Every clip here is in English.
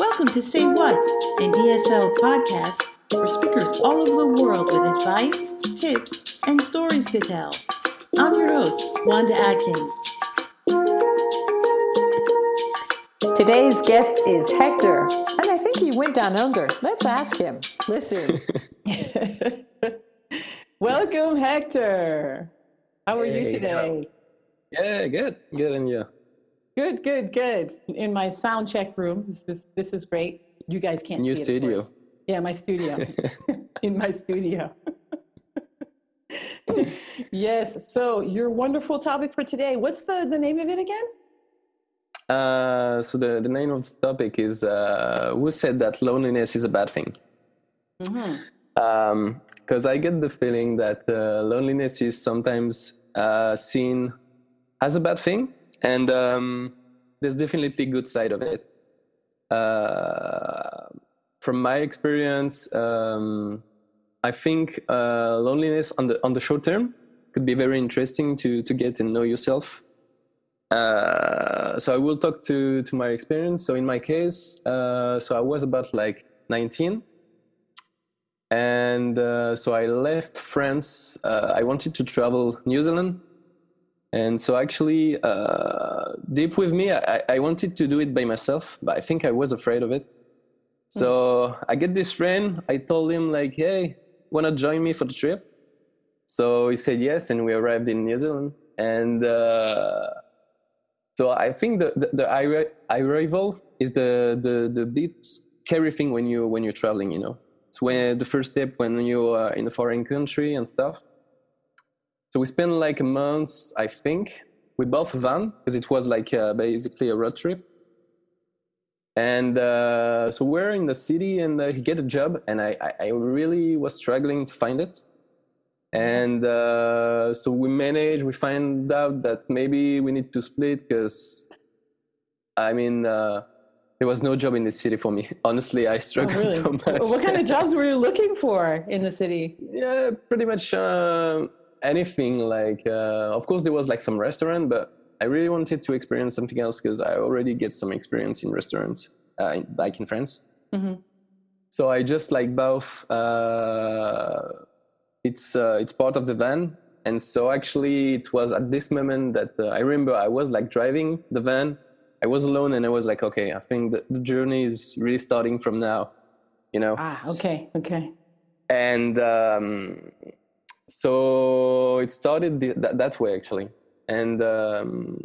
Welcome to Say What, an ESL podcast for speakers all over the world with advice, tips, and stories to tell. I'm your host, Wanda Atkins. Today's guest is Hector, and I think he went down under. Let's ask him. Listen. Welcome, Hector. How are you today? Yeah, good, good, and you? Good, good, good. In my sound check room. This is this is great. You guys can't New see it. studio. Yeah, my studio. In my studio. yes. So your wonderful topic for today. What's the the name of it again? Uh, so the, the name of the topic is uh, who said that loneliness is a bad thing? Mm-hmm. Because I get the feeling that uh, loneliness is sometimes uh, seen as a bad thing, and um, there's definitely a good side of it. Uh, from my experience, um, I think uh, loneliness on the on the short term could be very interesting to to get and know yourself. Uh, so I will talk to to my experience. So in my case, uh, so I was about like 19, and uh, so I left France. Uh, I wanted to travel New Zealand, and so actually, uh, deep with me, I, I wanted to do it by myself, but I think I was afraid of it. So I get this friend. I told him like, "Hey, wanna join me for the trip?" So he said yes, and we arrived in New Zealand. And uh, so I think the the, the arrival is the, the the bit scary thing when you when you're traveling. You know, it's when the first step when you are in a foreign country and stuff. So we spent like a month, I think. We both van because it was like uh, basically a road trip. And uh, so we're in the city, and uh, he get a job, and I, I, I really was struggling to find it. And uh, so we manage. We find out that maybe we need to split because, I mean, uh, there was no job in the city for me. Honestly, I Oh, struggled really? so much. What kind of jobs were you looking for in the city? yeah pretty much uh, anything like uh, of course there was like some restaurant but i really wanted to experience something else because i already get some experience in restaurants uh, in- back in france Mhm. so i just like both uh, it's uh, it's part of the van and so actually it was at this moment that uh, i remember i was like driving the van i was alone and i was like okay i think the, the journey is really starting from now you know Ah, okay, okay. and um, so it started that way actually. And um,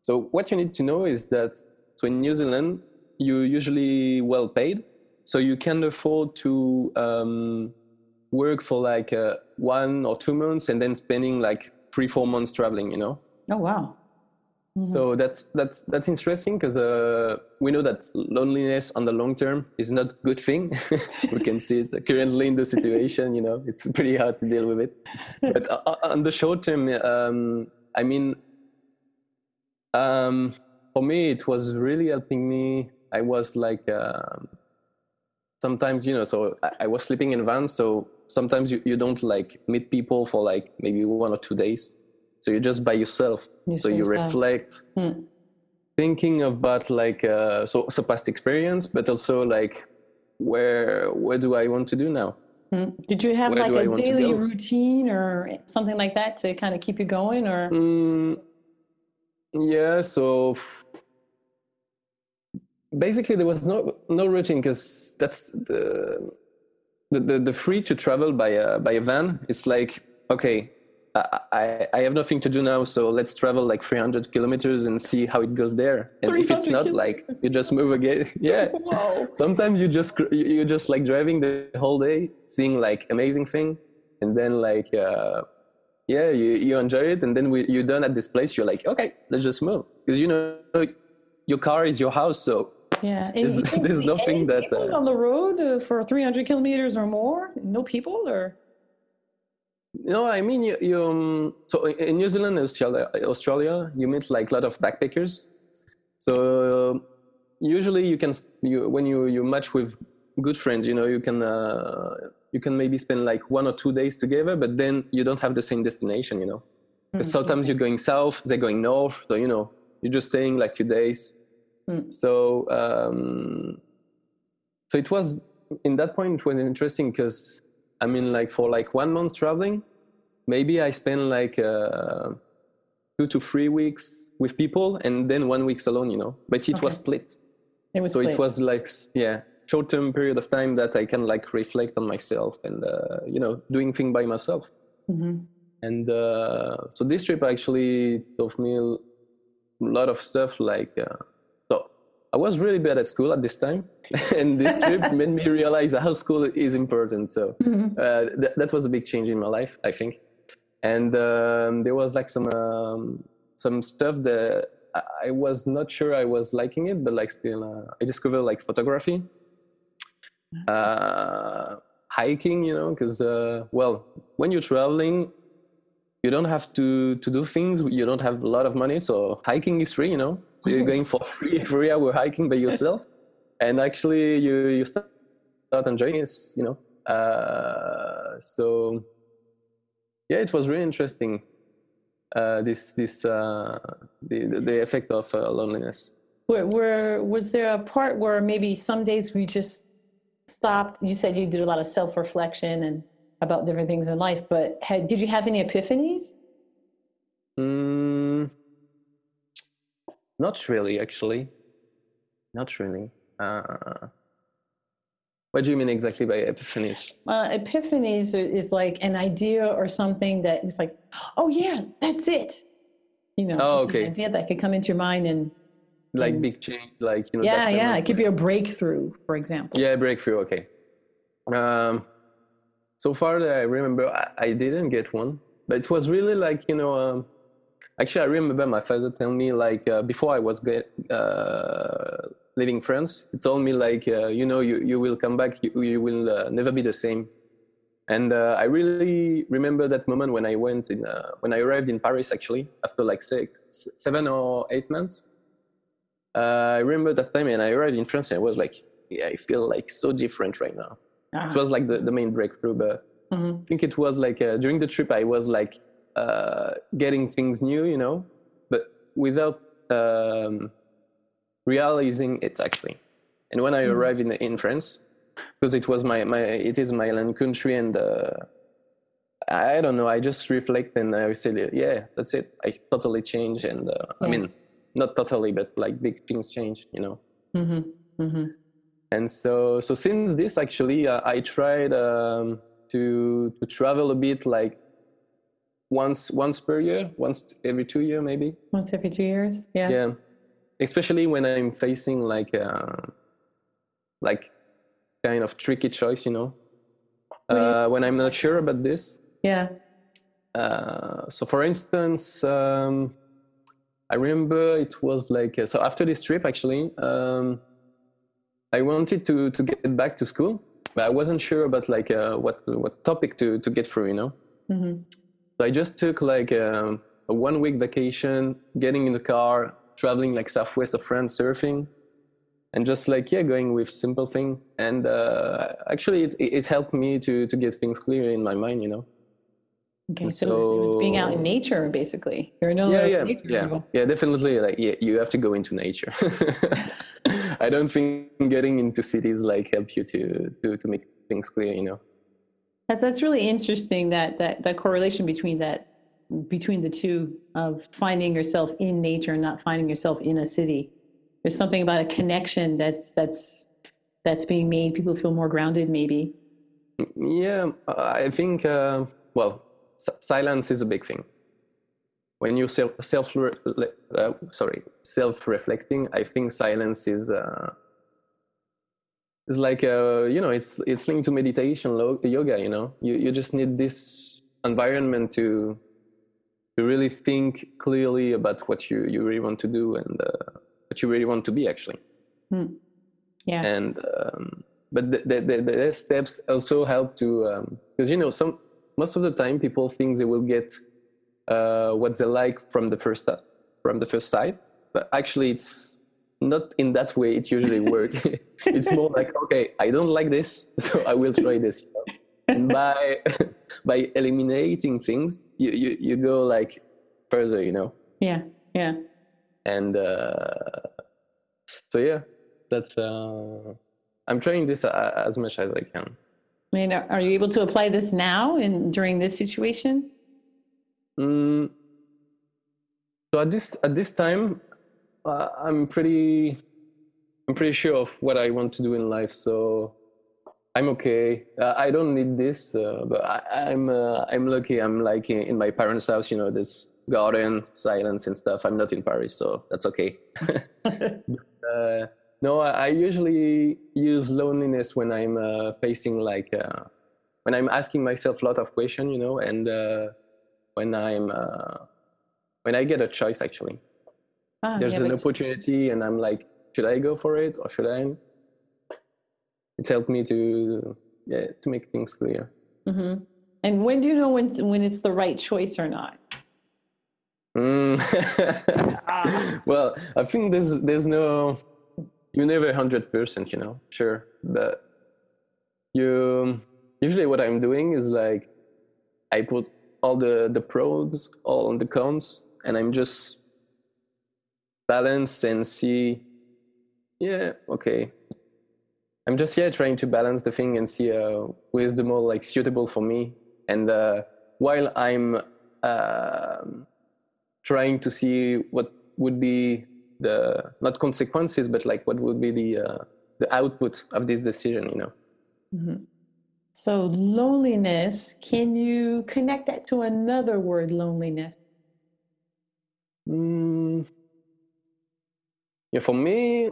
so what you need to know is that so in new zealand you're usually well paid. So you can afford to um, work for like uh, one or two months and then spending like three four months traveling you know? Oh wow. So that's that's that's interesting because uh, we know that loneliness on the long term is not a good thing. we can see it currently in the situation. You know, it's pretty hard to deal with it. But uh, on the short term, um, I mean, um, for me, it was really helping me. I was like, um, sometimes you know, so I, I was sleeping in vans, so sometimes you, you don't like meet people for like maybe one or two days. So you're just by yourself. Just so by you yourself. reflect Hmm. thinking about like uh, so so past experience but also like where where do i want to do now Hmm. Did you have Where like a daily routine or something like that to kind of keep you going or mm, yeah so basically there was no no routine because that's the, the the the free to travel by a by a van it's like okay I, I, I have nothing to do now, so let's travel like 300 kilometers and see how it goes there. And if it's 300 not, like you just move again. Yeah. Wow. sometimes you just you you just like driving the whole day seeing like amazing thing and then like uh yeah you, you enjoy it and then we, you're done at this place you're like okay let's just move because you know your car is your house so Yeah. And There's- there's nothing that, people uh, on the road uh, for 300 kilometers or more. No people or no i mean you, you um, so in- new zealand australia australia you meet like a lot of backpackers. So usually you can you when you you match with good friends you know you can uh, you can maybe spend like one or two days together but then you don't have the same destination you know? Because Hmm, sometimes you're going south they're going north so you know you're just staying like two days. Hmm. so um so it was in that point it was interesting because I mean like for like one month traveling, maybe I spent like uh, two to three weeks with people and then one weeks alone, you know. But it Okay. was split. It was so split. it was like yeah short term period of time that I can like reflect on myself and uh, you know doing thing by myself. Mhm. And uh, so this trip actually taught me a lot of stuff. Like, uh, I was really bad at school at this time, and this trip made me realize how school is important. So Mhm. uh, th- that was a big change in my life, I think. And um, there was like some um, some stuff that I- I was not sure I was liking it, but like still, uh, I discovered like photography, uh, hiking. You know, because uh, well, when you're traveling, you don't have to to do things. You don't have a lot of money, so hiking is free. You know, so you're going for free three hour hiking by yourself, and actually you you start enjoying it. You know, uh, so yeah, it was really interesting. Uh, this this uh, the the- effect of uh, loneliness. Where, where was there a part where maybe some days we just stopped? You said you did a lot of self reflection and about different things in life, but had, did you have any epiphanies? Mm, not really, actually. Not really. Uh, what do you mean exactly by epiphanies? Uh, epiphanies is like an idea or something that is like, oh yeah, that's it. You know, Oh, okay. idea that could come into your mind and Like Mm. big change, like you know. yeah, yeah, it could be a breakthrough, for example. Yeah, breakthrough. Okay. Um, so far that I remember, I, I didn't get one, but it was really like you know. Um, actually, I remember my father telling me like uh, before I was get, uh, leaving France, he told me like uh, you know you you will come back, you you will uh, never be the same. And uh, I really remember that moment when I went in uh, when I arrived in Paris actually after like six, seven or eight months. I remember that time, and I arrived in France, and I was like, "Yeah, I feel like so different right now." Ah, It was like the, the main breakthrough, but mhm. I think it was like uh, during the trip, I was like uh, getting things new, you know, but without um, realizing it actually. And when I Mhm. arrived in in France, because it was my my it is my land country, and uh, I don't know, I just reflect and I say, yeah, that's it. I totally change, and uh, I mean, not totally, but like big things change, you know Mhm. Mhm. And so so since this actually uh, i tried um, to to travel a bit like once once per year once every two year maybe Once every two years. Yeah. yeah especially when i'm facing like uh, like kind of tricky choice you know do you- uh, when i'm not sure about this Yeah. uh, so for instance um, i remember it was like uh, so after this trip actually um, i wanted to to get back to school but i wasn't sure about like uh, what what topic to to get through you know Mhm. so i just took like um, a one week vacation getting in the car traveling like southwest of france surfing and just like yeah going with simple thing and uh, actually it, it helped me to to get things clear in my mind you know Okay. So, it was being out in nature, basically. You're another yeah yeah nature yeah people. yeah definitely like yeah you have to go into nature i don't think getting into cities like help you to to to make things clear you know That's that's really interesting that that that correlation between that between the two of finding yourself in nature and not finding yourself in a city. There's something about a connection that's that's that's being made. People feel more grounded, maybe. yeah i think uh, well s- silence is a big thing when you self self uh, sorry self reflecting i think silence is uh is like uh you know it's it's linked to meditation yoga you know? You you just need this environment to to really think clearly about what you you really want to do and uh, what you really want to be actually. Yeah. and um, but the, the, the, the steps also help to because you know some most of the time people think they will get uh, what they like from the first uh, from the first sight but actually it's not in that way it usually works it's more like okay i don't like this so i will try this you know? and by by eliminating things you, you you go like further you know Yeah. Yeah. and uh, so yeah that's uh, I'm trying this uh, as much as I can. I mean, are are you able to apply this now in during this situation? Mm, so at this at this time, uh, I'm pretty I'm pretty sure of what I want to do in life. So I'm okay. Uh, I don't need this, uh, but I, I'm uh, I'm lucky. I'm like in, in my parents' house. You know, this garden, silence, and stuff. I'm not in Paris, so that's okay. uh, no, I, I usually use loneliness when I'm uh, facing like uh, when I'm asking myself a lot of questions. You know, and uh, when I'm uh, when I get a choice actually. Ah, There's yeah, an opportunity, and I'm like, should I go for it or should I? It's helped me to yeah to make things clear. Mhm. And when do you know when when it's the right choice or not? Mm. well, I think there's there's no you're never hundred percent, you know. Sure, but you usually what I'm doing is like I put all the the pros, all the cons, and I'm just balanced and see. Yeah, okay. I'm just yeah trying to balance the thing and see uh, who is the more like suitable for me. And uh, while I'm um trying to see what would be the not consequences, but like what would be the uh, the output of this decision. You know. Mhm. So loneliness, can you connect that to another word, loneliness? Mm, yeah, for me,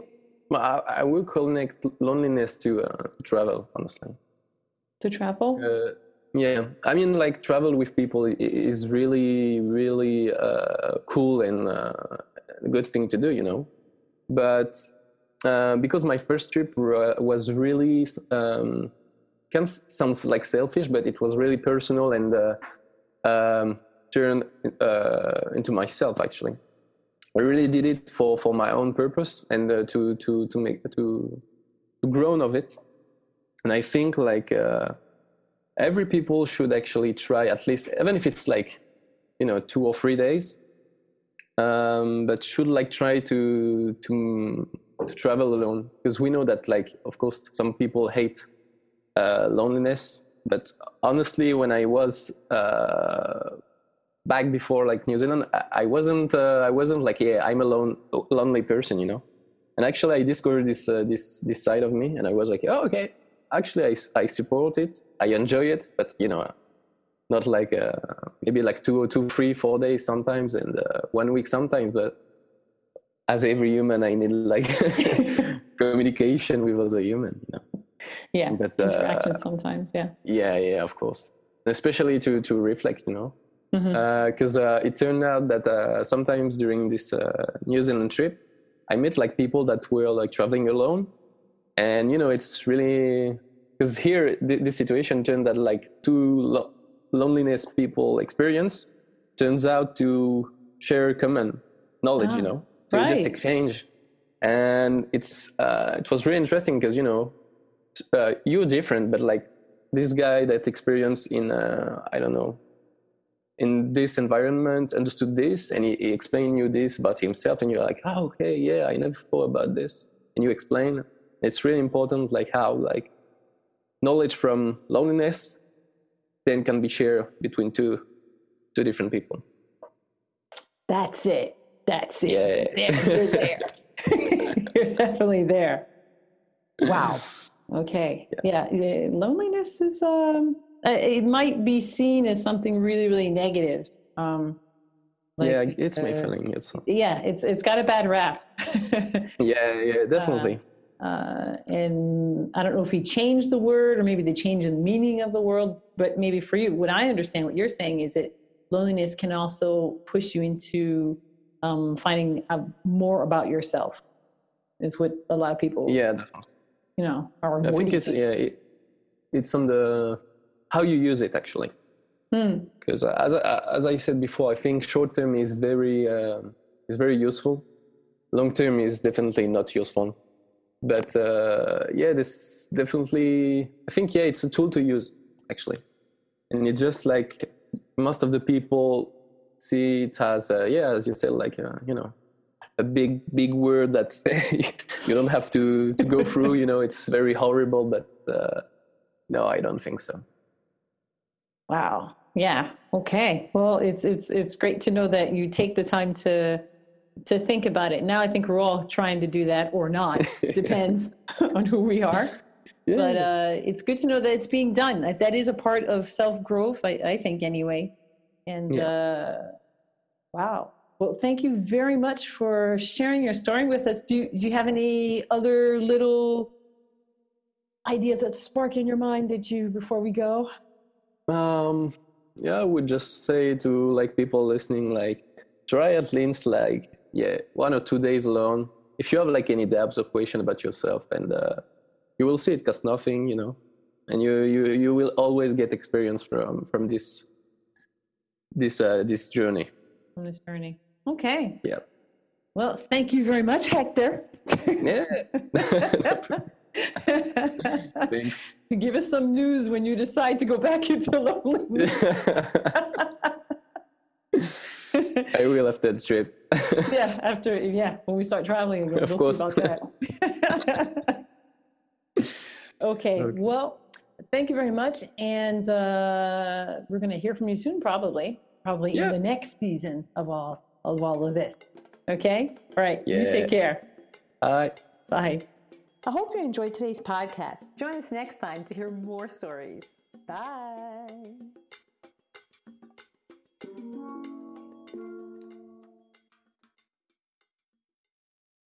I, I will connect loneliness to uh, travel. Honestly. To travel? Uh, yeah, I mean, like travel with people is really, really uh, cool and uh, a good thing to do, you know. But uh, because my first trip was really um, can sounds like selfish, but it was really personal and uh, um, turned uh, into myself actually. I really did it for, for my own purpose and uh, to to to make to to grow of it. And I think like. Uh, every people should actually try at least even if it's like you know two or three days um, but should like try to to to travel alone because we know that like of course some people hate uh, loneliness. But honestly when i was uh, back before like new zealand i, wasn't uh, i wasn't like yeah i'm a lone, lonely person you know? And actually i discovered this uh, this this side of me and i was like oh okay. Actually I, I support it. I enjoy it but you know not like uh, maybe like two or two three four days sometimes and uh, one week sometimes but as every human i need like communication with other human you know Yeah, but, uh, interaction sometimes. Yeah. yeah yeah of course. Especially to to reflect you know? Because uh, it turned out that uh, sometimes during this uh, New Zealand trip, I met like people that were like traveling alone, and you know it's really because here th- this situation turned out like two lo- loneliness people experience turns out to share common knowledge, Ah, you know, to just exchange, and it's uh, it was really interesting because you know uh, you're different, but like this guy that experienced in uh, I don't know in this environment understood this and he, he explained you this about himself and you're like oh okay yeah i never thought about this and you explain it's really important like how like knowledge from loneliness then can be shared between two two different people That's it. That's it. Yeah. There, you're there. you're definitely there. Wow. Okay. Yeah. yeah, Loneliness is um. uh, It might be seen as something really, really negative. Um. yeah like, it's my uh, feeling it's Yeah. It's it's got a bad rap. yeah yeah definitely uh, and I don't know if he changed the word or maybe the change in meaning of the word, but maybe for you, what I understand what you're saying is that loneliness can also push you into um, finding out more about yourself. Is what a lot of people, yeah definitely. You know, are i think it's yeah it, it's on the how you use it actually Hmm. because as I, as I said before, I think short term is very um, is very useful. Long term is definitely not useful. But uh, yeah, this definitely I think yeah, it's a tool to use actually, and it's just like most of the people see it as uh, yeah, as you said, like uh, you know, a big big word that you don't have to to go through. You know, it's very horrible, but uh, no, I don't think so. Wow. Yeah. Okay. Well, it's it's it's great to know that you take the time to to think about it. Now I think we're all trying to do that or not. Depends on who we are. Yeah. But uh, it's good to know that it's being done. That That is a part of self growth, I, I, think, anyway. And yeah. uh, wow. Well, thank you very much for sharing your story with us. Do you, do you have any other little ideas that spark in your mind that you before we go? Um, yeah, I would just say to like people listening, like try at least like yeah one or two days alone. If you have like any doubts or question about yourself, and uh, you will see it costs nothing, you know, and you you you will always get experience from from this this uh, this journey. From this journey. Okay. Yeah. Well, thank you very much, Hector. yeah. Thanks. Give us some news when you decide to go back into loneliness. I will after the trip. yeah, after yeah, when we start traveling again, of we'll course. about that. okay, okay, well, thank you very much, and uh, we're going to hear from you soon, probably, probably yeah. in the next season of all of all of this. Okay, all right. Yeah. You take care. All right. Bye. I hope you enjoyed today's podcast. Join us next time to hear more stories. Bye.